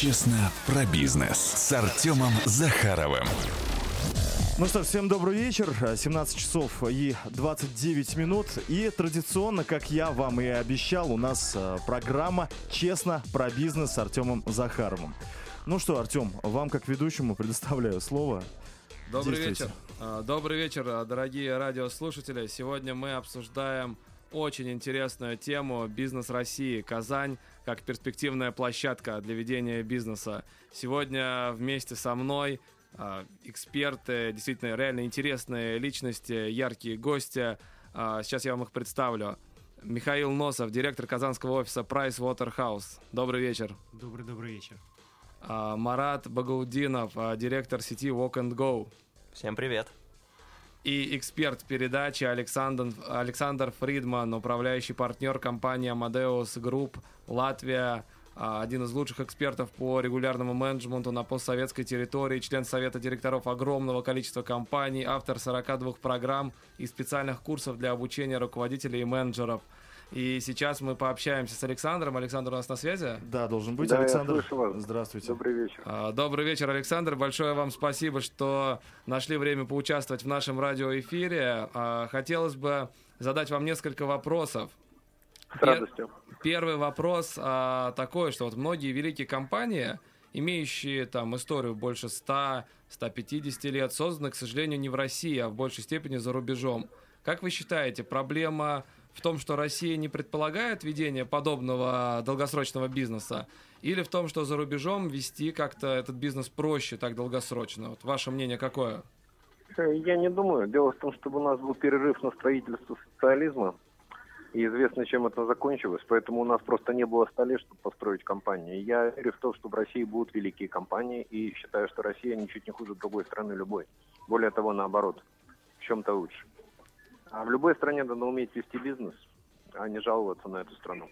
Честно про бизнес с Артемом Захаровым. Ну что ж, всем добрый вечер. 17 часов и 29 минут. И традиционно, как я вам и обещал, у нас э, программа «Честно про бизнес» с Артемом Захаровым. Ну что, Артем, вам как ведущему предоставляю слово. Добрый вечер. А, добрый вечер, а, дорогие радиослушатели. Сегодня мы обсуждаем очень интересную тему «Бизнес России. Казань как перспективная площадка для ведения бизнеса». Сегодня вместе со мной а, эксперты, действительно реально интересные личности, яркие гости. Сейчас я вам их представлю. Михаил Носов, директор казанского офиса Price Waterhouse. Добрый вечер. Добрый-добрый вечер. Марат Багаудинов, директор сети Walk and Go. Всем привет. И эксперт передачи Александр, Александр Фридман, управляющий партнер компании Amadeus Group Латвия, а, один из лучших экспертов по регулярному менеджменту на постсоветской территории, член совета директоров огромного количества компаний, автор 42 программ и специальных курсов для обучения руководителей и менеджеров – и сейчас мы пообщаемся с Александром. Александр у нас на связи? Да, должен быть. Да, Александр, я слышу вас. здравствуйте. Добрый вечер. А, добрый вечер, Александр. Большое вам спасибо, что нашли время поучаствовать в нашем радиоэфире. А, хотелось бы задать вам несколько вопросов. С радостью. Первый вопрос а, такой, что вот многие великие компании, имеющие там историю больше 100-150 лет, созданы, к сожалению, не в России, а в большей степени за рубежом. Как вы считаете, проблема в том, что Россия не предполагает ведение подобного долгосрочного бизнеса, или в том, что за рубежом вести как-то этот бизнес проще так долгосрочно? Вот ваше мнение какое? Я не думаю. Дело в том, что у нас был перерыв на строительство социализма, и известно, чем это закончилось, поэтому у нас просто не было столей, чтобы построить компании. Я верю в то, что в России будут великие компании, и считаю, что Россия ничуть не хуже другой страны любой. Более того, наоборот, в чем-то лучше. А в любой стране надо уметь вести бизнес, а не жаловаться на эту страну.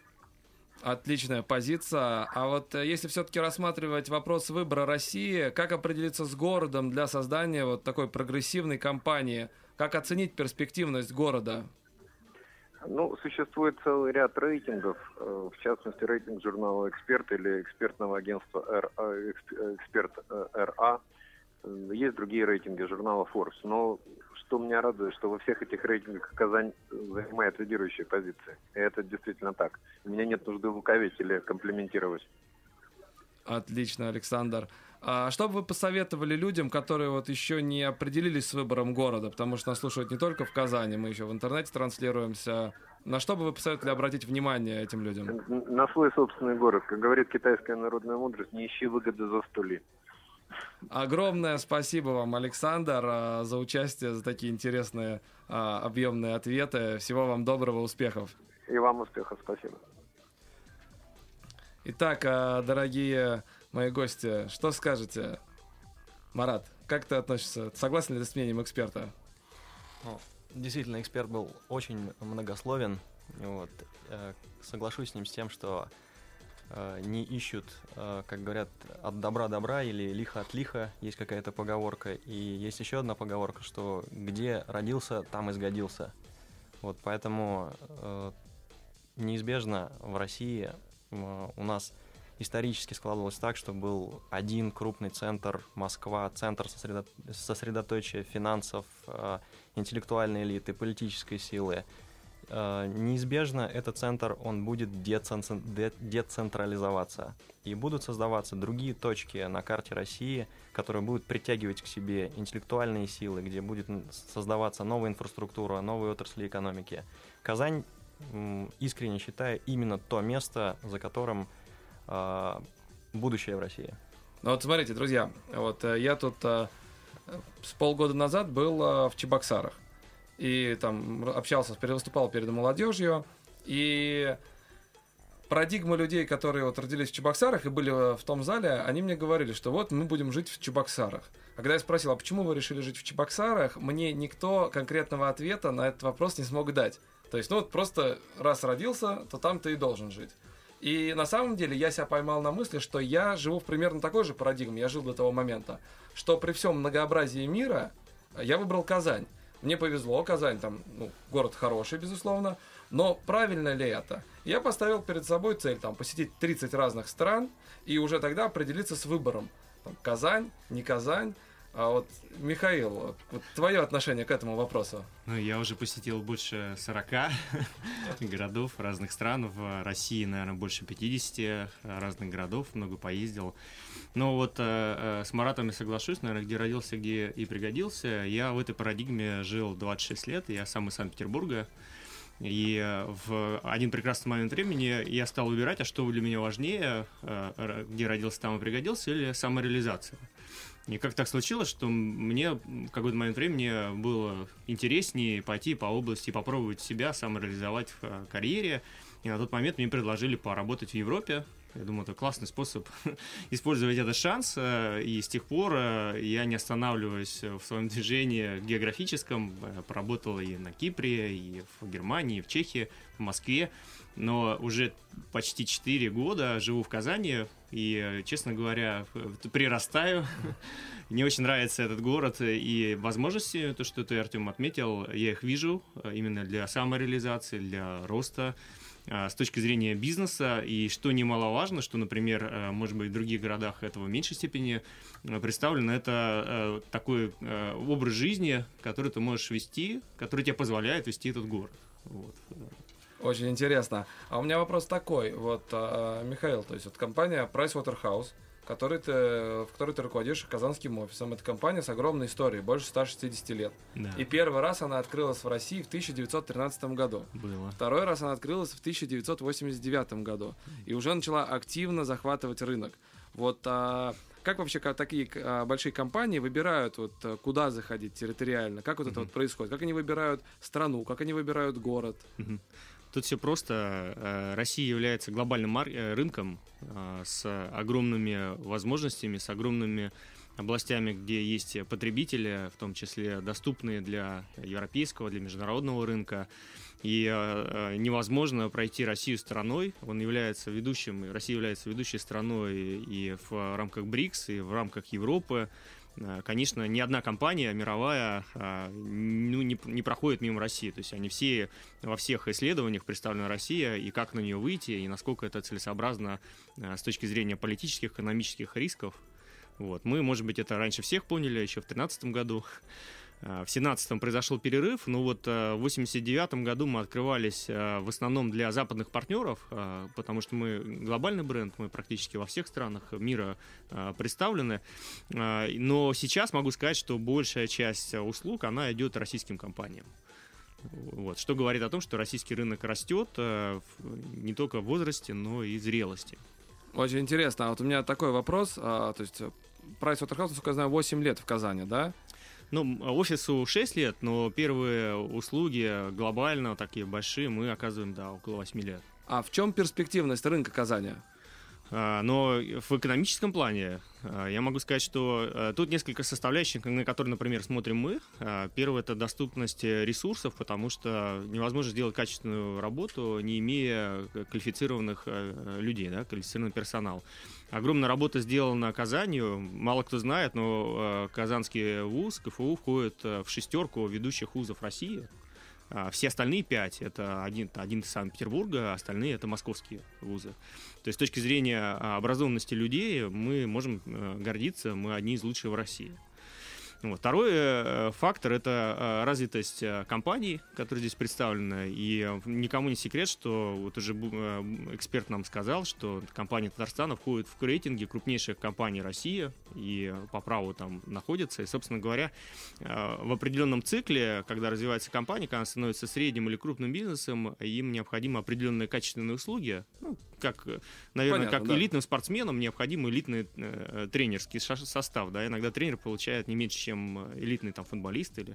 Отличная позиция. А вот э, если все-таки рассматривать вопрос выбора России, как определиться с городом для создания вот такой прогрессивной компании? Как оценить перспективность города? Ну, существует целый ряд рейтингов, э, в частности, рейтинг журнала «Эксперт» или экспертного агентства РА, «Эксперт РА». Есть другие рейтинги журнала Forbes, но что меня радует, что во всех этих рейтингах Казань занимает лидирующие позиции. И это действительно так. У меня нет нужды лукавить или комплиментировать. Отлично, Александр. А что бы вы посоветовали людям, которые вот еще не определились с выбором города, потому что нас слушают не только в Казани, мы еще в интернете транслируемся. На что бы вы посоветовали обратить внимание этим людям? На свой собственный город. Как говорит китайская народная мудрость, не ищи выгоды за стули. Огромное спасибо вам, Александр, а, за участие, за такие интересные а, объемные ответы. Всего вам доброго, успехов. И вам успехов, спасибо. Итак, а, дорогие мои гости, что скажете? Марат, как ты относишься? Согласен ли ты с мнением эксперта? Ну, действительно, эксперт был очень многословен. Вот. Э, соглашусь с ним с тем, что не ищут, э, как говорят, от добра добра или лихо от лиха, есть какая-то поговорка. И есть еще одна поговорка, что где родился, там и сгодился. Вот поэтому э, неизбежно в России у нас исторически складывалось так, что был один крупный центр Москва, центр сосредо... сосредоточия финансов, интеллектуальной элиты, политической силы. Э, неизбежно этот центр он будет децентрализоваться. И будут создаваться другие точки на карте России, которые будут притягивать к себе интеллектуальные силы, где будет создаваться новая инфраструктура, новые отрасли экономики. Казань, искренне считаю, именно то место, за которым э, будущее в России. Ну вот смотрите, друзья, вот э, я тут с полгода назад был в Чебоксарах и там общался, выступал перед молодежью, и парадигма людей, которые вот родились в Чебоксарах и были в том зале, они мне говорили, что вот мы будем жить в Чебоксарах. А когда я спросил, а почему вы решили жить в Чебоксарах, мне никто конкретного ответа на этот вопрос не смог дать. То есть, ну вот просто раз родился, то там ты и должен жить. И на самом деле я себя поймал на мысли, что я живу в примерно такой же парадигме, я жил до того момента, что при всем многообразии мира я выбрал Казань. Мне повезло, Казань там, ну, город хороший, безусловно, Но правильно ли это? Я поставил перед собой цель там, посетить 30 разных стран и уже тогда определиться с выбором. Там, Казань, не Казань. А вот, Михаил, вот твое отношение к этому вопросу? Ну, я уже посетил больше 40 городов разных стран. В России, наверное, больше 50 разных городов, много поездил. Но вот э, э, с Маратом я соглашусь, наверное, где родился, где и пригодился. Я в этой парадигме жил 26 лет, я сам из Санкт-Петербурга. И э, в один прекрасный момент времени я стал выбирать, а что для меня важнее, э, где родился, там и пригодился, или самореализация. И как так случилось, что мне в какой-то момент времени было интереснее пойти по области, попробовать себя, самореализовать в э, карьере. И на тот момент мне предложили поработать в Европе, я думаю, это классный способ использовать этот шанс. Э, и с тех пор э, я не останавливаюсь в своем движении географическом. Поработал и на Кипре, и в Германии, и в Чехии, в Москве. Но уже почти 4 года живу в Казани. И, честно говоря, прирастаю. Мне очень нравится этот город и возможности, то, что ты, Артем, отметил, я их вижу э, именно для самореализации, для роста э, с точки зрения бизнеса, и что немаловажно, что, например, э, может быть, в других городах этого в меньшей степени представлено, это такой образ жизни, который ты можешь вести, который тебе позволяет вести этот город. Вот. Очень интересно. А у меня вопрос такой. Вот, а, Михаил, то есть вот компания Pricewaterhouse, который ты, в которой ты руководишь казанским офисом. Это компания с огромной историей, больше 160 лет. Да. И первый раз она открылась в России в 1913 году. Было. Второй раз она открылась в 1989 году. И уже начала активно захватывать рынок. Вот а, как вообще такие а, большие компании выбирают, вот, куда заходить территориально? Как вот mm-hmm. это вот происходит? Как они выбирают страну? Как они выбирают город? Mm-hmm. Тут все просто. Э, Россия является глобальным э, рынком э, с огромными возможностями, с огромными областями, где есть потребители, в том числе доступные для европейского, для международного рынка. И невозможно пройти Россию стороной. Он является ведущим, Россия является ведущей страной и в рамках БРИКС, и в рамках Европы. Э, конечно, ни одна компания мировая э, ну, не, не проходит мимо России. То есть они все во всех исследованиях представлена Россия, и как на нее выйти, и насколько это целесообразно э, с точки зрения политических, экономических рисков. Вот. Мы, может быть, это раньше всех поняли, еще в 2013 году. Э, в 17-м произошел перерыв, но вот э, в 89-м году мы открывались э, в основном для западных партнеров, потому что мы глобальный бренд, мы практически во всех странах мира представлены. Но сейчас могу сказать, что большая часть услуг, она идет российским компаниям. Вот, что говорит о том, что российский рынок растет не только в возрасте, но и зрелости. Очень интересно. А вот у меня такой вопрос. А, то есть Pricewaterhouse, насколько я знаю, 8 лет в Казани, да? Ну, офису 6 лет, но первые услуги глобально такие большие мы оказываем, да, около 8 лет. А в чем перспективность рынка Казани? А, но в экономическом плане а, я могу сказать, что а, тут несколько составляющих, на которые, например, смотрим мы. Первое – это доступность ресурсов, потому что невозможно сделать качественную работу, не имея квалифицированных людей, да, квалифицированный персонал. Огромная работа сделана Казанью. Мало кто знает, но Казанский вуз, КФУ, входит в шестерку ведущих вузов России. Все остальные пять – это один, один из Санкт-Петербурга, остальные – это московские вузы. То есть с точки зрения а, образованности людей мы можем э, гордиться, мы одни из лучших в России. Вот. Второй э, фактор – это э, развитость э, компаний, которые здесь представлены. И никому не секрет, что вот уже эксперт нам сказал, что компания Татарстана входит в рейтинги крупнейших компаний России и по праву там находится. И, собственно говоря, в определенном цикле, когда развивается компания, когда она становится средним или крупным бизнесом, им необходимы определенные качественные услуги, ну, как, наверное, Понятно, как да. элитным спортсменам необходим элитный тренерский состав. Да? Иногда тренер получает не меньше, чем э, элитный там, футболист или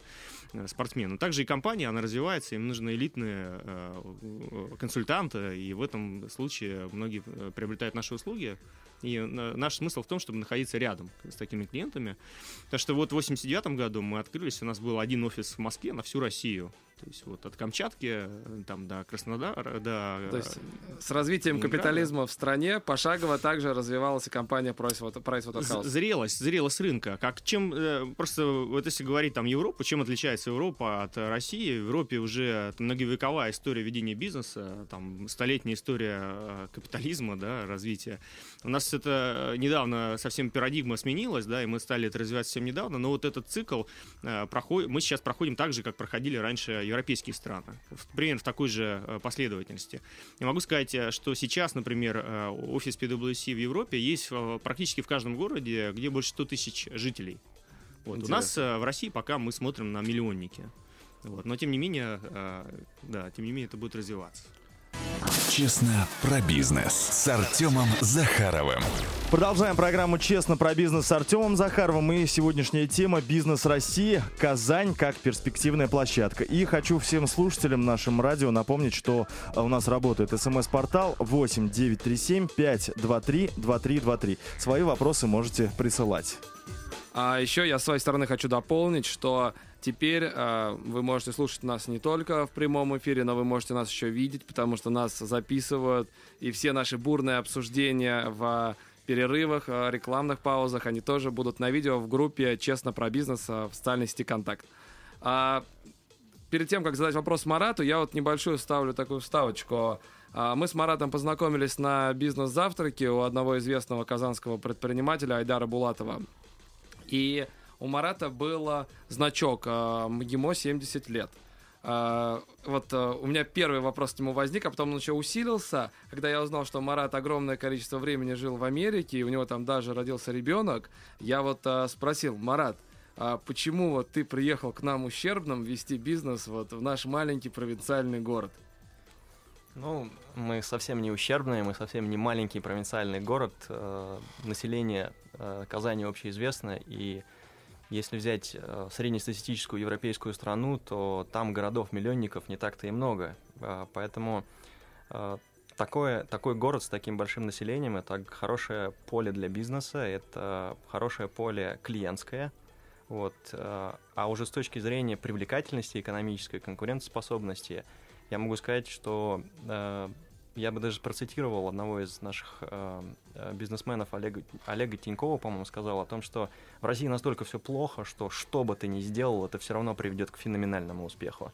э, спортсмен. Но также и компания, она развивается, им нужны элитные э, консультанты, и в этом случае многие приобретают наши услуги. И э, наш смысл в том, чтобы находиться рядом с такими клиентами. Так что вот в 89 году мы открылись, у нас был один офис в Москве на всю Россию. То есть вот от Камчатки э, там, до Краснодара, до... То есть с развитием капитализма в стране пошагово также развивалась и компания Pricewaterhouse. З- Зрелость, зрелость рынка. Как чем э, просто вот если говорить там Европу, чем отличается Европа от э, России? В Европе уже многовековая история ведения бизнеса, там столетняя история э, капитализма, да, развития. У нас это э, недавно совсем парадигма сменилась, да, и мы стали это развивать совсем недавно, но вот этот цикл э, проходит, мы сейчас проходим так же, как проходили раньше европейские страны, примерно в такой же э, последовательности. Я могу сказать, что сейчас, например, офис PwC в Европе есть практически в каждом городе, где больше 100 тысяч жителей. Вот. У нас в России пока мы смотрим на миллионники. Вот. Но тем не менее, да, тем не менее это будет развиваться. Честно про бизнес с Артемом Захаровым. Продолжаем программу «Честно про бизнес» с Артемом Захаровым. И сегодняшняя тема «Бизнес России. Казань как перспективная площадка». И хочу всем слушателям нашим радио напомнить, что у нас работает смс-портал 8 937 523 2323. Свои вопросы можете присылать. А еще я с своей стороны хочу дополнить, что теперь э, вы можете слушать нас не только в прямом эфире, но вы можете нас еще видеть, потому что нас записывают, и все наши бурные обсуждения в перерывах, э, рекламных паузах, они тоже будут на видео в группе «Честно про бизнес» в социальной сети «Контакт». А, перед тем, как задать вопрос Марату, я вот небольшую ставлю такую вставочку. А, Мы с Маратом познакомились на бизнес-завтраке у одного известного казанского предпринимателя Айдара Булатова. И у Марата был значок а, МГИМО 70 лет. А, Вот а, у меня первый вопрос к нему возник, а потом он еще усилился, когда я узнал, что Марат огромное количество времени жил в Америке, и у него там даже родился ребенок. Я вот спросил, Марат, а почему вот ты приехал к нам ущербным вести бизнес вот в наш маленький провинциальный город? Ну, мы совсем не ущербные, мы совсем не маленький провинциальный город. э, Население э, Казани общеизвестно, и если взять э, среднестатистическую европейскую страну, то там городов-миллионников не так-то и много. А, Поэтому э, такое, такой город с таким большим населением — это хорошее поле для бизнеса, это хорошее поле клиентское. Вот. э, А уже с точки зрения привлекательности экономической, конкурентоспособности, я могу сказать, что я бы даже процитировал одного из наших э, э, бизнесменов Олега, Олега Тинькова, по-моему, сказал о том, что в России настолько все плохо, что что бы ты ни сделал, это все равно приведет к феноменальному успеху.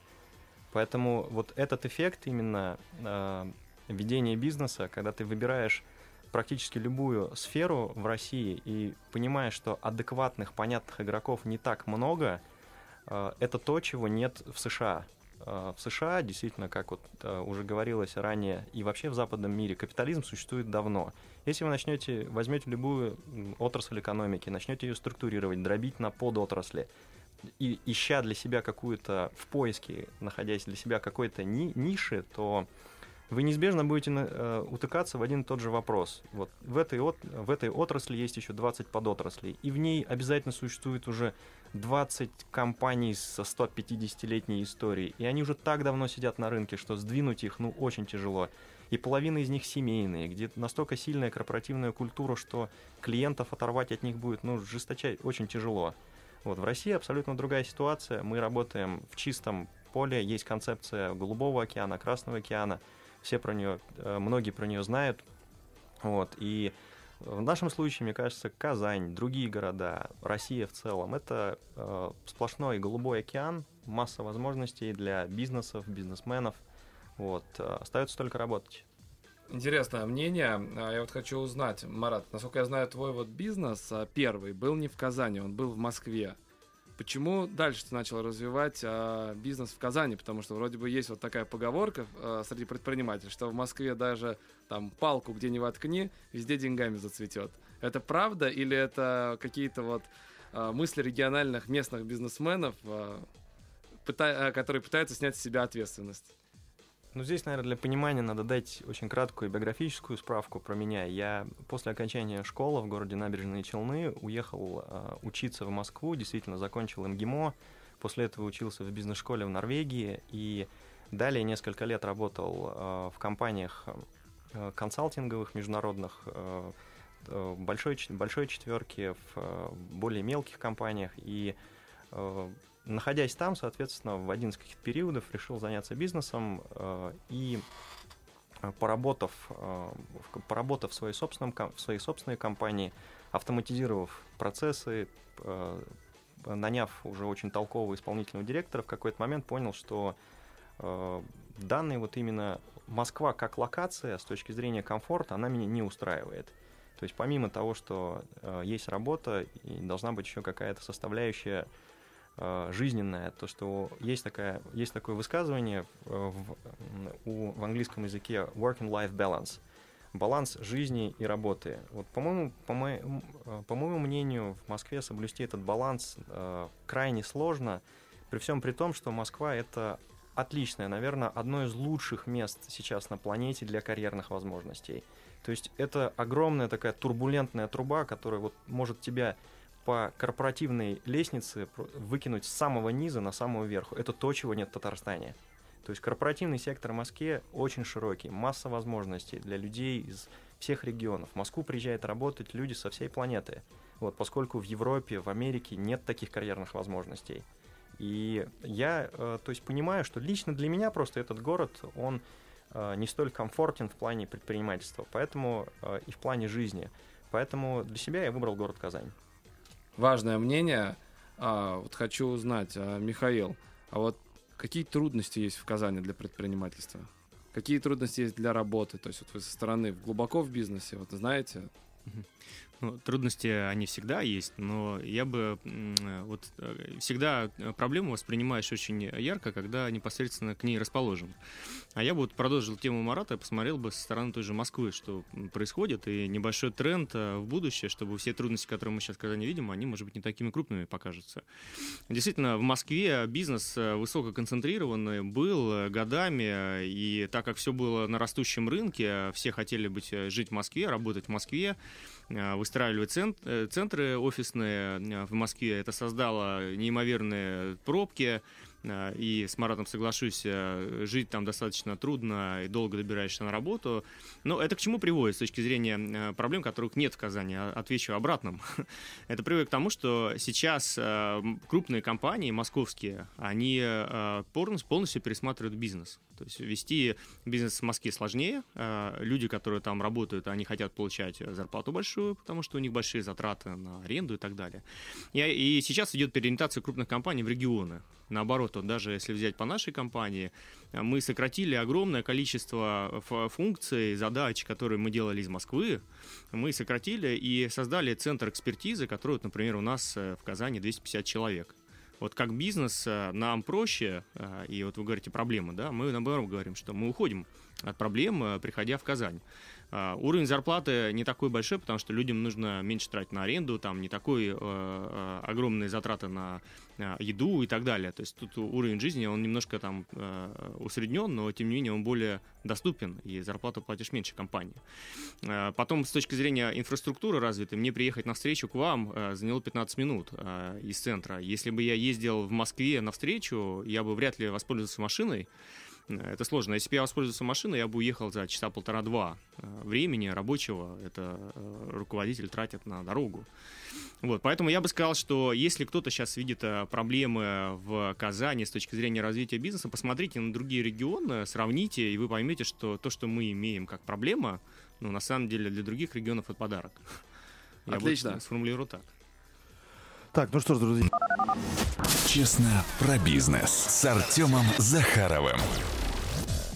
Поэтому вот этот эффект именно э, ведения бизнеса, когда ты выбираешь практически любую сферу в России и понимаешь, что адекватных, понятных игроков не так много, э, это то, чего нет в США. Э, В США действительно, как вот э, уже говорилось ранее, и вообще в западном мире капитализм существует давно. Если вы начнете, возьмете любую отрасль экономики, начнете ее структурировать, дробить на подотрасли, и ища для себя какую-то в поиске, находясь для себя какой-то ни- ниши, то вы неизбежно будете э, утыкаться в один и тот же вопрос. Вот в этой, от- в этой отрасли есть еще 20 подотраслей, и в ней обязательно существует уже 20 компаний со 150-летней историей, и они уже так давно сидят на рынке, что сдвинуть их, ну, очень тяжело. И половина из них семейные, где настолько сильная корпоративная культура, что клиентов оторвать от них будет, ну, жесточай, очень тяжело. Вот, в России абсолютно другая ситуация. Мы работаем в чистом поле, есть концепция Голубого океана, Красного океана. Все про нее, э, многие про нее знают. Вот, и в нашем случае, мне кажется, Казань, другие города, Россия в целом, это э, сплошной голубой океан, масса возможностей для бизнесов, бизнесменов. Вот, э, остается только работать. Интересное мнение. А, Я вот хочу узнать, Марат, насколько я знаю, твой вот бизнес а, первый был не в Казани, он был в Москве. Почему дальше ты начал развивать а, бизнес в Казани? Потому что вроде бы есть вот такая поговорка а, среди предпринимателей, что в Москве даже там палку где не воткни, везде деньгами зацветет. Это правда или это какие-то вот а, мысли региональных местных бизнесменов, а, пыта- которые пытаются снять с себя ответственность? Ну, здесь, наверное, для понимания надо дать очень краткую биографическую справку про меня. Я после окончания школы в городе Набережные Челны уехал э, учиться в Москву, действительно закончил МГИМО, после этого учился в бизнес-школе в Норвегии и далее несколько лет работал э, в компаниях э, консалтинговых, международных, э, большой, большой четверке, в более мелких компаниях. И находясь там, соответственно, в один из каких-то периодов решил заняться бизнесом и поработав, поработав в, своей собственном, в своей собственной компании, автоматизировав процессы, наняв уже очень толкового исполнительного директора, в какой-то момент понял, что э, данный вот именно Москва как локация с точки зрения комфорта, она меня не устраивает. То есть помимо того, что э, есть работа, должна быть еще какая-то составляющая э, жизненная, то что есть, такая, есть такое высказывание э, в, у, в английском языке work-and-life balance – баланс жизни и работы. Вот, по-моему, по, моему, э, по моему мнению, в Москве соблюсти этот баланс э, крайне сложно, при всем при том, что Москва это отличное, наверное, одно из лучших мест сейчас на планете для карьерных возможностей. То есть это огромная такая турбулентная труба, которая вот может тебя по корпоративной лестнице выкинуть с самого низа на самую верху. Это то, чего нет в Татарстане. То есть корпоративный сектор в Москве очень широкий, масса возможностей для людей из всех регионов. В Москву приезжают работать люди со всей планеты. Вот, поскольку в Европе, в Америке нет таких карьерных возможностей. И я, э, то есть, понимаю, что лично для меня просто этот город, он э, не столь комфортен в плане предпринимательства, поэтому э, и в плане жизни. Поэтому для себя я выбрал город Казань. Важное мнение. А, вот хочу узнать, а, Михаил, а вот Какие трудности есть в Казани для предпринимательства? Какие трудности есть для работы? То есть вот вы со стороны глубоко в бизнесе, вот знаете, ну, трудности они всегда есть, но я бы вот э, всегда проблему воспринимаешь очень ярко, когда непосредственно к ней расположен. А я бы вот продолжил тему Марата посмотрел бы со стороны той же Москвы, что происходит, и небольшой тренд э, в будущее, чтобы все трудности, которые мы сейчас в Казани видим, они, может быть, не такими крупными покажутся. Действительно, в Москве бизнес э, высококонцентрированный был годами, и так как все было на растущем рынке, все хотели быть, жить в Москве, работать в Москве, Э, выстраивали э, центры офисные э, в Москве. Это создало неимоверные пробки, Э, и с Маратом соглашусь, э, жить там достаточно трудно и долго добираешься на работу. Но это к чему приводит с точки зрения э, проблем, которых нет в Казани? Отвечу обратным. это приводит к тому, что сейчас крупные компании московские, они полностью пересматривают бизнес. То есть вести бизнес в Москве сложнее. Люди, которые там работают, они хотят получать зарплату большую, потому что у них большие затраты на аренду и так далее. И сейчас идет переориентация крупных компаний в регионы. Наоборот, вот даже если взять по нашей компании, э, мы сократили огромное количество функций, задач, которые мы делали из Москвы, мы сократили и создали центр экспертизы, который, вот, например, у нас э, в Казани 250 человек. Вот как бизнес э, нам проще, и вот вы говорите проблемы, да, мы наоборот говорим, что мы уходим от проблем, приходя в Казань. Uh, уровень зарплаты не такой большой, потому что людям нужно меньше тратить на аренду, там не такой uh, огромные затраты на uh, еду и так далее. То есть тут уровень жизни, он немножко там усреднен, но тем не менее он более доступен, и зарплату платишь меньше компании. Потом, с точки зрения инфраструктуры развитой, мне приехать на встречу к вам заняло 15 минут из центра. Если бы я ездил в Москве на встречу, я бы вряд ли воспользовался машиной, это сложно. Если бы я воспользовался машиной, я бы уехал за часа полтора-два э, времени рабочего. Это э, руководитель тратит на дорогу. Вот, поэтому я бы сказал, что если кто-то сейчас видит э, проблемы в Казани с точки зрения развития бизнеса, посмотрите на другие регионы, сравните, и вы поймете, что то, что мы имеем как проблема, ну, на самом деле для других регионов это подарок. Я Отлично. сформулирую так. Так, ну что ж, друзья. Честно про бизнес с Артемом Захаровым.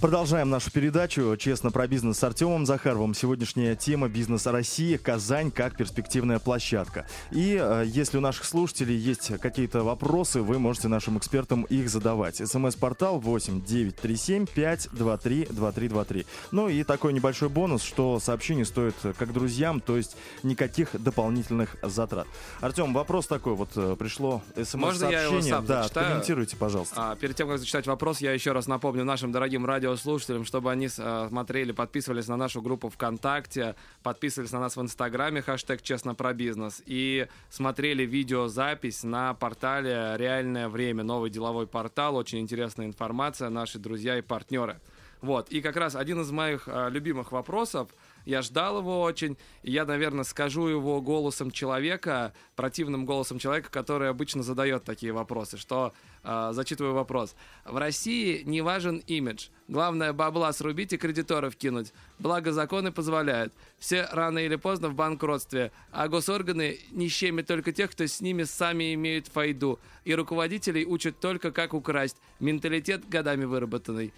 Продолжаем нашу передачу «Честно про бизнес» с Артемом Захаровым. Сегодняшняя тема «Бизнес России. Казань как перспективная площадка». И э, если у наших слушателей есть какие-то вопросы, вы можете нашим экспертам их задавать. СМС-портал 8 937 523 2323. Ну и такой небольшой бонус, что сообщение стоит как друзьям, то есть никаких дополнительных затрат. Артем, вопрос такой, вот э, пришло СМС-сообщение. Да, зачитаю? комментируйте, пожалуйста. А, перед тем, как зачитать вопрос, я еще раз напомню нашим дорогим радио радиослушателям, чтобы они э, смотрели, подписывались на нашу группу ВКонтакте, подписывались на нас в Инстаграме, хэштег «Честно про бизнес», и смотрели видеозапись на портале «Реальное время», новый деловой портал, очень интересная информация, наши друзья и партнеры. Вот, и как раз один из моих э, любимых вопросов, Я ждал его очень. И я, наверное, скажу его голосом человека, противным голосом человека, который обычно задает такие вопросы, что э, зачитываю вопрос. В России не важен имидж. Главное бабла срубить и кредиторов кинуть. Благо законы позволяют. Все рано или поздно в банкротстве. А госорганы не щемят только тех, кто с ними сами имеют файду. И руководителей учат только как украсть. Менталитет годами выработанный.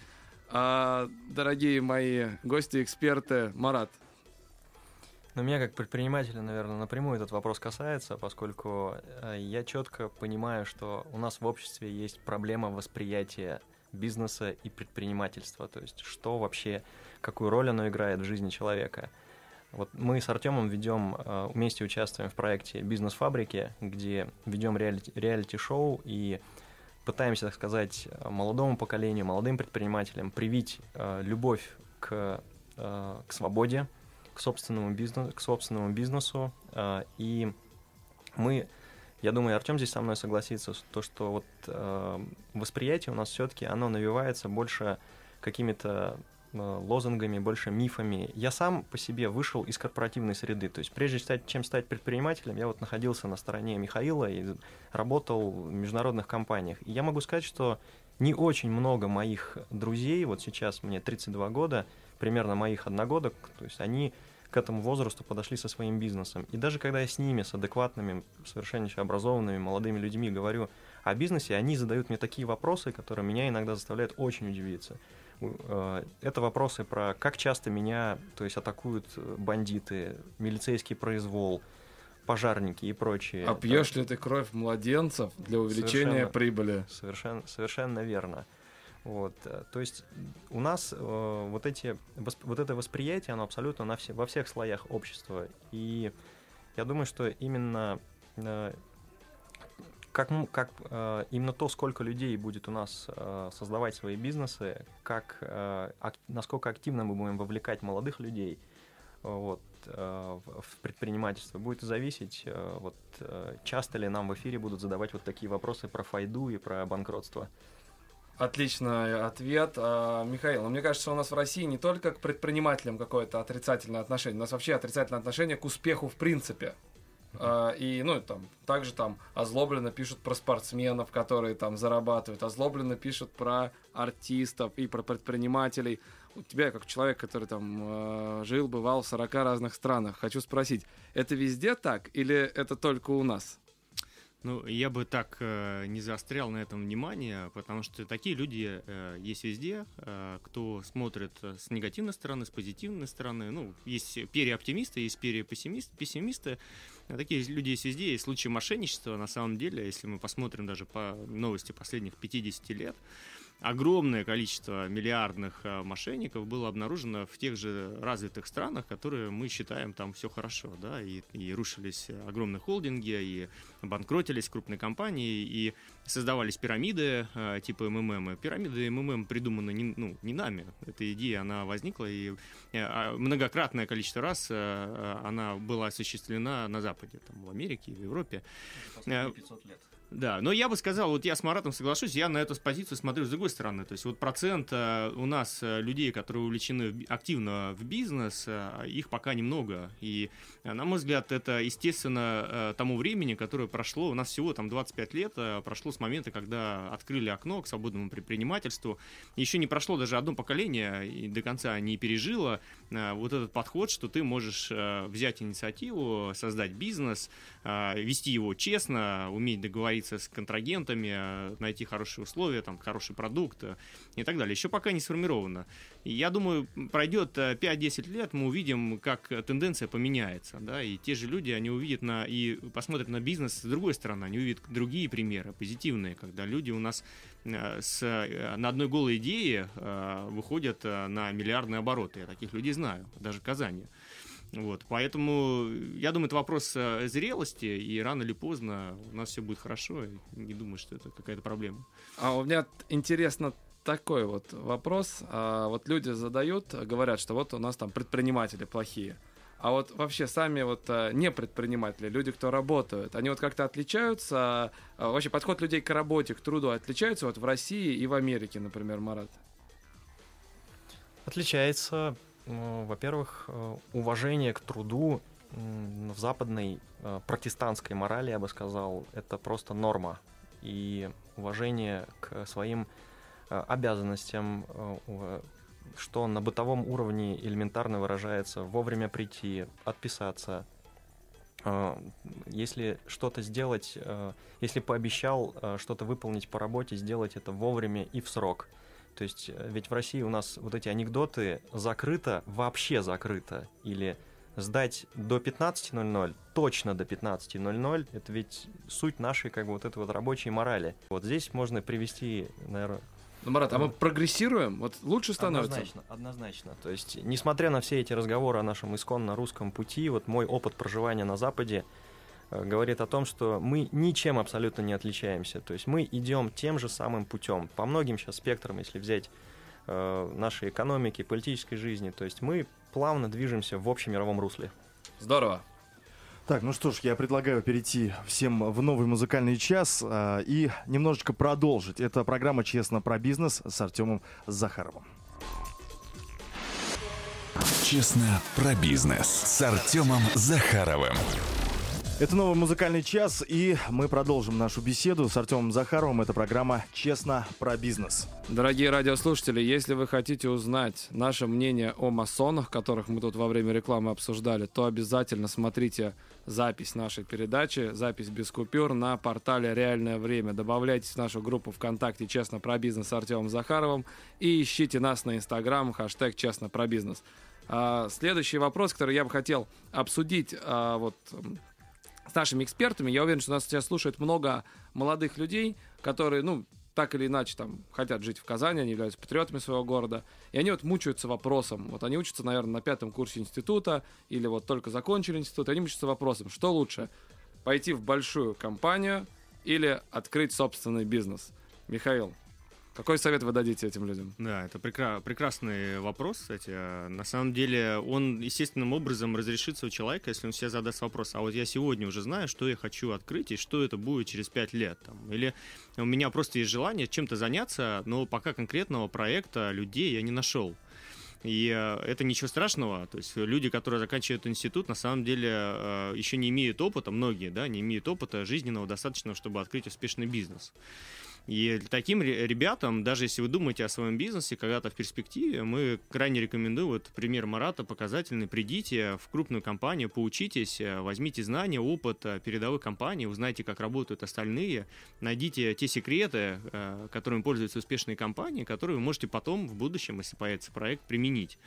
А, дорогие мои гости, эксперты, Марат. Ну, меня как предпринимателя, наверное, напрямую этот вопрос касается, поскольку э, я четко понимаю, что у нас в обществе есть проблема восприятия бизнеса и предпринимательства, то есть что вообще, какую роль оно играет в жизни человека. Вот мы с Артемом ведем, э, вместе участвуем в проекте «Бизнес-фабрики», где ведем реалити- реалити-шоу и пытаемся, так сказать, молодому поколению, молодым предпринимателям привить э, любовь к, э, к свободе, к собственному бизнесу, к собственному бизнесу. Э, и мы, я думаю, Артем здесь со мной согласится, то, что вот э, восприятие у нас все-таки оно навивается больше какими-то Э, лозунгами, больше мифами. Я сам по себе вышел из корпоративной среды. То есть прежде чем стать предпринимателем, я вот находился на стороне Михаила и работал в международных компаниях. И я могу сказать, что не очень много моих друзей, вот сейчас мне 32 года, примерно моих одногодок, то есть они к этому возрасту подошли со своим бизнесом. И даже когда я с ними, с адекватными, совершенно образованными молодыми людьми говорю о бизнесе, они задают мне такие вопросы, которые меня иногда заставляют очень удивиться. Э, это вопросы про как часто меня, то есть атакуют э, бандиты, милицейский произвол, пожарники и прочие. А пьешь ли ты кровь младенцев для увеличения совершенно, прибыли? Совершенно, совершенно верно. Вот, э, то есть у нас э, вот эти вот это восприятие, оно абсолютно на все, во всех слоях общества, и я думаю, что именно э, как, как э, именно то, сколько людей будет у нас э, создавать свои бизнесы, как, э, насколько активно мы будем вовлекать молодых людей вот, в предпринимательство, будет зависеть, вот, часто ли нам в эфире будут задавать вот такие вопросы про файду и про банкротство. Отличный ответ. А, Михаил, ну, мне кажется, у нас в России не только к предпринимателям какое-то отрицательное отношение, у нас вообще отрицательное отношение к успеху в принципе. А, и, ну, там, также там озлобленно пишут про спортсменов, которые там зарабатывают, озлобленно пишут про артистов и про предпринимателей. У тебя, как человек, который там э, жил, бывал в 40 разных странах, хочу спросить, это везде так или это только у нас? Ну, я бы так э, не заострял на этом внимание, потому что такие люди э, есть везде, э, кто смотрит с негативной стороны, с позитивной стороны. Ну, есть переоптимисты, есть перепессимисты. Пессимисты. Такие люди есть везде. Есть случаи мошенничества, на самом деле, если мы посмотрим даже по новости последних 50 лет огромное количество миллиардных э, мошенников было обнаружено в тех же развитых странах, которые мы считаем там все хорошо, да, и, и рушились огромные холдинги, и банкротились крупные компании, и создавались пирамиды э, типа МММ. Пирамиды МММ придуманы не, ну, не нами. Эта идея, она возникла, и э, а многократное количество раз она была осуществлена на Западе, там, в Америке, в Европе. Последние 500 лет. Да, но я бы сказал, вот я с Маратом соглашусь, я на эту позицию смотрю с другой стороны. То есть вот процент э, у нас э, людей, которые увлечены активно в бизнес, э, их пока немного. И, на мой взгляд, это, естественно, тому времени, которое прошло, у нас всего там 25 лет прошло с момента, когда открыли окно к свободному предпринимательству. Еще не прошло даже одно поколение и до конца не пережило вот этот подход, что ты можешь взять инициативу, создать бизнес, вести его честно, уметь договориться договориться с контрагентами, э, найти хорошие условия, там, хороший продукт э, и так далее. Еще пока не сформировано. Я думаю, пройдет 5-10 э, лет, мы увидим, как тенденция поменяется. Да? И те же люди, они увидят на, и посмотрят на бизнес с другой стороны, они увидят другие примеры, позитивные, когда люди у нас с, на одной голой идее выходят на миллиардные обороты. Я таких людей знаю, даже в Казани. Вот, поэтому, я думаю, это вопрос э, зрелости, и рано или поздно у нас все будет хорошо, и не думаю, что это какая-то проблема. А у меня интересно такой вот вопрос. А, вот люди задают, говорят, что вот у нас там предприниматели плохие. А вот вообще сами вот а, не предприниматели, люди, кто работают, они вот как-то отличаются, а, вообще подход людей к работе, к труду отличается вот в России и в Америке, например, Марат? Отличается во-первых, э, уважение к труду в западной э, протестантской морали, я бы сказал, это просто норма. И уважение к своим э, обязанностям, что на бытовом уровне элементарно выражается вовремя прийти, отписаться. Если что-то сделать, если пообещал что-то выполнить по работе, сделать это вовремя и в срок. То есть э, ведь в России у нас вот эти анекдоты закрыто, вообще закрыто. Или сдать до 15.00, точно до 15.00, это ведь суть нашей как бы вот этой вот рабочей морали. Вот здесь можно привести, наверное, Ну, Марат, а мы прогрессируем? Вот лучше становится? Однозначно, однозначно. То есть, несмотря на все эти разговоры о нашем исконно русском пути, вот мой опыт проживания на Западе говорит о том, что мы ничем абсолютно не отличаемся. То есть мы идем тем же самым путем. По многим сейчас спектрам, если взять э, нашей экономики, политической жизни, то есть мы плавно движемся в общемировом русле. Здорово. Так, ну что ж, я предлагаю перейти всем в новый музыкальный час а, и немножечко продолжить. Это программа «Честно про бизнес» с Артемом Захаровым. Честно про бизнес с Артемом Захаровым. Это новый музыкальный час, и мы продолжим нашу беседу с Артемом Захаровым. Это программа «Честно про бизнес». Дорогие радиослушатели, если вы хотите узнать наше мнение о масонах, которых мы тут во время рекламы обсуждали, то обязательно смотрите запись нашей передачи, запись без купюр на портале «Реальное время». Добавляйтесь в нашу группу ВКонтакте «Честно про бизнес» с Артемом Захаровым и ищите нас на Инстаграм, хэштег «Честно про бизнес». А, следующий вопрос, который я бы хотел обсудить а, вот, нашими экспертами. Я уверен, что нас сейчас слушает много молодых людей, которые, ну, так или иначе там хотят жить в Казани, они являются патриотами своего города, и они вот мучаются вопросом, вот они учатся, наверное, на пятом курсе института, или вот только закончили институт, они мучаются вопросом, что лучше, пойти в большую компанию или открыть собственный бизнес? Михаил, какой совет вы дадите этим людям? Да, это прекра- прекрасный вопрос, кстати. На самом деле, он естественным образом разрешится у человека, если он себе задаст вопрос, а вот я сегодня уже знаю, что я хочу открыть, и что это будет через пять лет. Там. Или у меня просто есть желание чем-то заняться, но пока конкретного проекта, людей я не нашел. И э, это ничего страшного. То есть люди, которые заканчивают институт, на самом деле э, еще не имеют опыта, многие, да, не имеют опыта жизненного достаточного, чтобы открыть успешный бизнес. И таким ре- ребятам, даже если вы думаете о своем бизнесе когда-то в перспективе, мы крайне рекомендуем, вот пример Марата показательный, придите в крупную компанию, поучитесь, э, возьмите знания, опыт э, передовой компании, узнайте, как работают остальные, найдите те секреты, э, которыми пользуются успешные компании, которые вы можете потом в будущем, если появится проект, применить.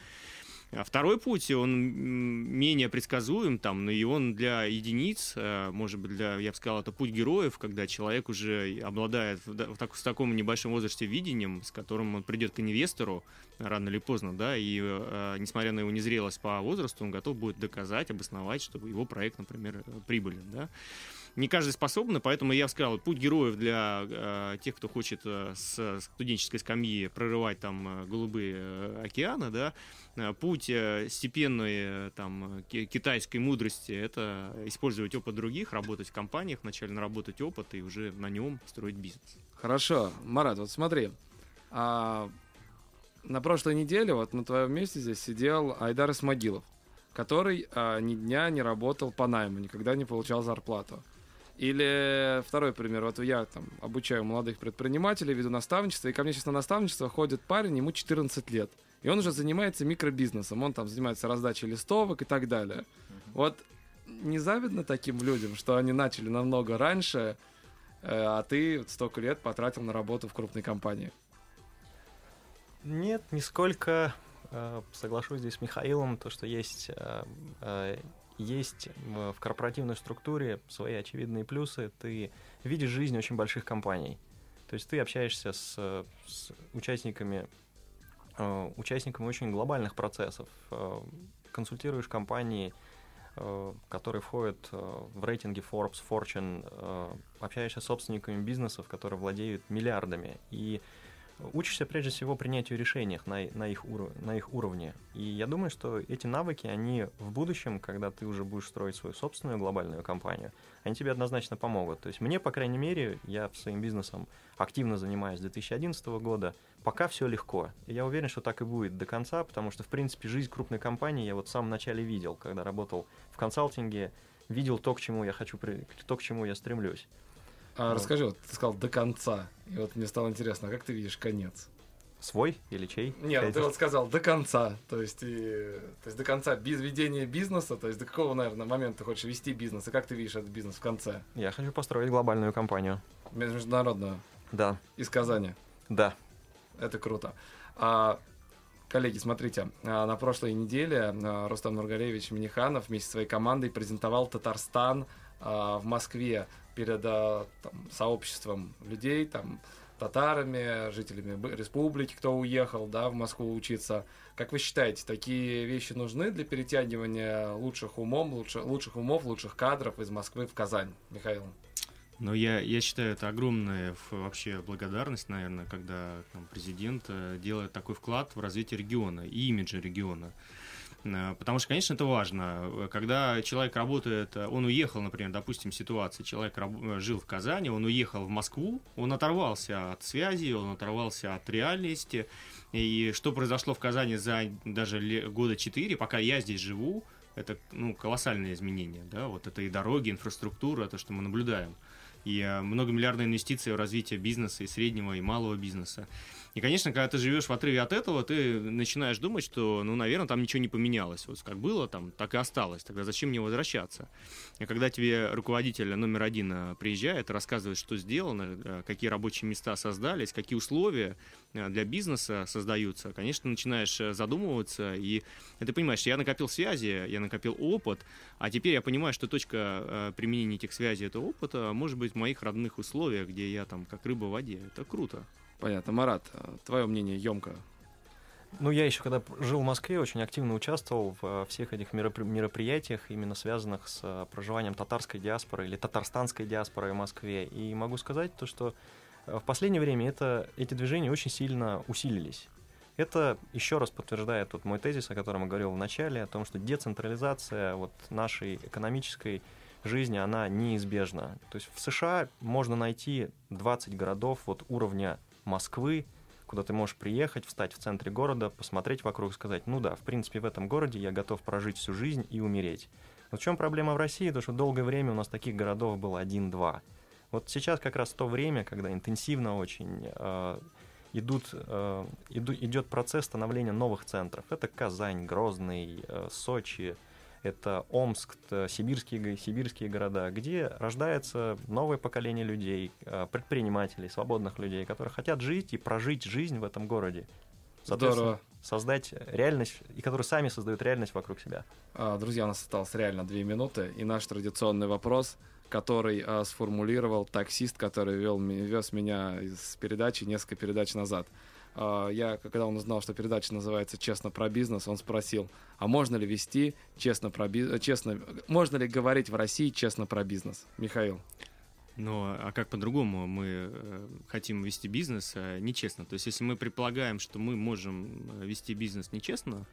А второй путь, он менее предсказуем, там, но и он для единиц, э, может быть, для, я бы сказал, это путь героев, когда человек уже обладает в, так- в таком небольшом возрасте видением, с которым он придет к инвестору рано или поздно, да, и э, несмотря на его незрелость по возрасту, он готов будет доказать, обосновать, чтобы его проект, например, э, прибылен, да. Не каждый способен, поэтому я сказал, путь героев для э, тех, кто хочет э, с студенческой скамьи прорывать там э, голубые э, океаны, да, Э, путь э, степенной э, там ки- китайской мудрости это использовать опыт других, работать в компаниях, вначале наработать опыт и уже на нем строить бизнес. Хорошо, Марат, вот смотри, а, на прошлой неделе вот на твоем месте здесь сидел Айдар Исмагилов, который а, ни дня не работал по найму, никогда не получал зарплату. Или второй пример, вот я там обучаю молодых предпринимателей, веду наставничество, и ко мне сейчас на наставничество ходит парень, ему 14 лет. И он уже занимается микробизнесом, он там занимается раздачей листовок и так далее. Вот не завидно таким людям, что они начали намного раньше, э, а ты вот столько лет потратил на работу в крупной компании. Нет, нисколько. Э, Соглашусь здесь с Михаилом, то, что есть, э, есть в корпоративной структуре свои очевидные плюсы. Ты видишь жизнь очень больших компаний. То есть ты общаешься с, с участниками, э, участниками очень глобальных процессов, э, консультируешь компании, э, которые входят в рейтинги Forbes, Fortune, общаешься с собственниками бизнесов, которые владеют миллиардами. И учишься прежде всего принятию решений на, на, их уров, на их уровне. И я думаю, что эти навыки, они в будущем, когда ты уже будешь строить свою собственную глобальную компанию, они тебе однозначно помогут. То есть мне, по крайней мере, я своим бизнесом активно занимаюсь с 2011 года, пока все легко. И я уверен, что так и будет до конца, потому что, в принципе, жизнь крупной компании я вот в самом начале видел, когда работал в консалтинге, видел то, к чему я хочу, то, к чему я стремлюсь. А вот. расскажи, вот ты сказал до конца, и вот мне стало интересно, а как ты видишь конец? Свой или чей? Нет, ну ты вот сказал до конца, то есть, и, то есть до конца без ведения бизнеса, то есть до какого, наверное, момента ты хочешь вести бизнес, и как ты видишь этот бизнес в конце? Я хочу построить глобальную компанию. Международную? Да. Из Казани? Да. Это круто. А, коллеги, смотрите, а, на прошлой неделе а, Рустам Нургалевич Миниханов вместе со своей командой презентовал Татарстан в Москве перед там, сообществом людей, там, татарами, жителями республики, кто уехал да, в Москву учиться. Как вы считаете, такие вещи нужны для перетягивания лучших, умом, лучше, лучших умов, лучших кадров из Москвы в Казань? Михаил. Ну, я, я считаю, это огромная вообще благодарность, наверное, когда там, президент э, делает такой вклад в развитие региона и имиджа региона. Э, потому что, конечно, это важно. Когда человек работает, э, он уехал, например, допустим, ситуация, человек э, жил в Казани, он уехал в Москву, он оторвался от связи, он оторвался от реальности. И что произошло в Казани за даже года четыре, пока я здесь живу, это ну, колоссальные изменения. Да? Вот это и дороги, инфраструктура, то, что мы наблюдаем. И многомиллиардные инвестиции в развитие бизнеса и среднего, и малого бизнеса. И, конечно, когда ты живешь в отрыве от этого, ты начинаешь думать, что, ну, наверное, там ничего не поменялось. Вот как было там, так и осталось. Тогда зачем мне возвращаться? И когда тебе руководитель номер один э, приезжает, рассказывает, что сделано, э, какие рабочие места создались, какие условия э, для бизнеса создаются, конечно, начинаешь задумываться, и ты понимаешь, я накопил связи, я накопил опыт, а теперь я понимаю, что точка применения этих связей, этого опыта может быть в моих родных условиях, где я там как рыба в воде. Это круто. Понятно. Марат, а твое мнение емко. Ну, я еще когда жил в Москве, очень активно участвовал в э, всех этих мероприятиях, именно связанных с э, проживанием татарской диаспоры или татарстанской диаспоры в Москве. И могу сказать то, что э, в последнее время это, эти движения очень сильно усилились. Это еще раз подтверждает тот мой тезис, о котором я говорил в начале, о том, что децентрализация вот нашей экономической жизни, она неизбежна. То есть в США можно найти 20 городов вот уровня Москвы, куда ты можешь приехать, встать в центре города, посмотреть вокруг, сказать, ну да, в принципе, в этом городе я готов прожить всю жизнь и умереть. Но в чем проблема в России? То, что долгое время у нас таких городов было один-два. Вот сейчас как раз то время, когда интенсивно очень э, идут, э, иду, идет процесс становления новых центров. Это Казань, Грозный, э, Сочи, это Омск, это сибирские, сибирские города, где рождается новое поколение людей, э, предпринимателей, свободных людей, которые хотят жить и прожить жизнь в этом городе. Здорово. Создать реальность, и которые сами создают реальность вокруг себя. А, друзья, у нас осталось реально две минуты, и наш традиционный вопрос, который а, сформулировал таксист, который вел, вез меня из передачи несколько передач назад. А, я, когда он узнал, что передача называется «Честно про бизнес», он спросил, а можно ли вести честно про бизнес, честно, можно ли говорить в России честно про бизнес? Михаил. Ну, а как по-другому мы э, хотим вести бизнес э, нечестно? То есть, если мы предполагаем, что мы можем э, вести бизнес нечестно,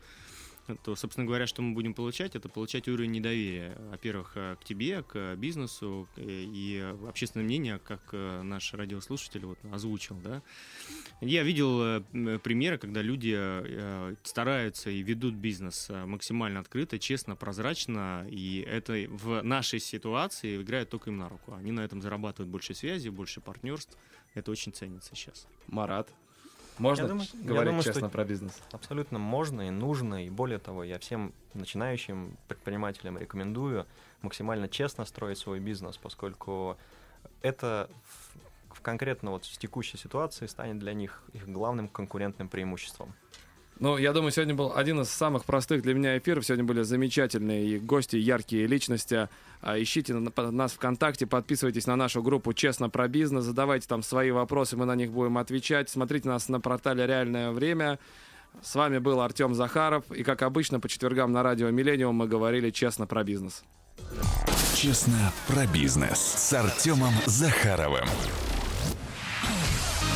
то, собственно говоря, что мы будем получать, это получать уровень недоверия, во-первых, э, к тебе, к бизнесу э, и общественное мнение, как э, наш радиослушатель вот озвучил, да. Я видел примеры, когда люди стараются и ведут бизнес максимально открыто, честно, прозрачно, и это в нашей ситуации играет только им на руку. Они на этом зарабатывают больше связи, больше партнерств. Это очень ценится сейчас. Марат, можно я думаю, говорить я думаю, честно про бизнес? Абсолютно можно и нужно. И более того, я всем начинающим предпринимателям рекомендую максимально честно строить свой бизнес, поскольку это в, в конкретно вот в текущей ситуации станет для них их главным конкурентным преимуществом. Ну, я думаю, сегодня был один из самых простых для меня эфиров. Сегодня были замечательные гости, яркие личности. А, ищите нас ВКонтакте, подписывайтесь на нашу группу «Честно про бизнес», задавайте там свои вопросы, мы на них будем отвечать. Смотрите нас на портале «Реальное время». С вами был Артем Захаров. И, как обычно, по четвергам на радио «Миллениум» мы говорили «Честно про бизнес». «Честно про бизнес» с Артемом Захаровым.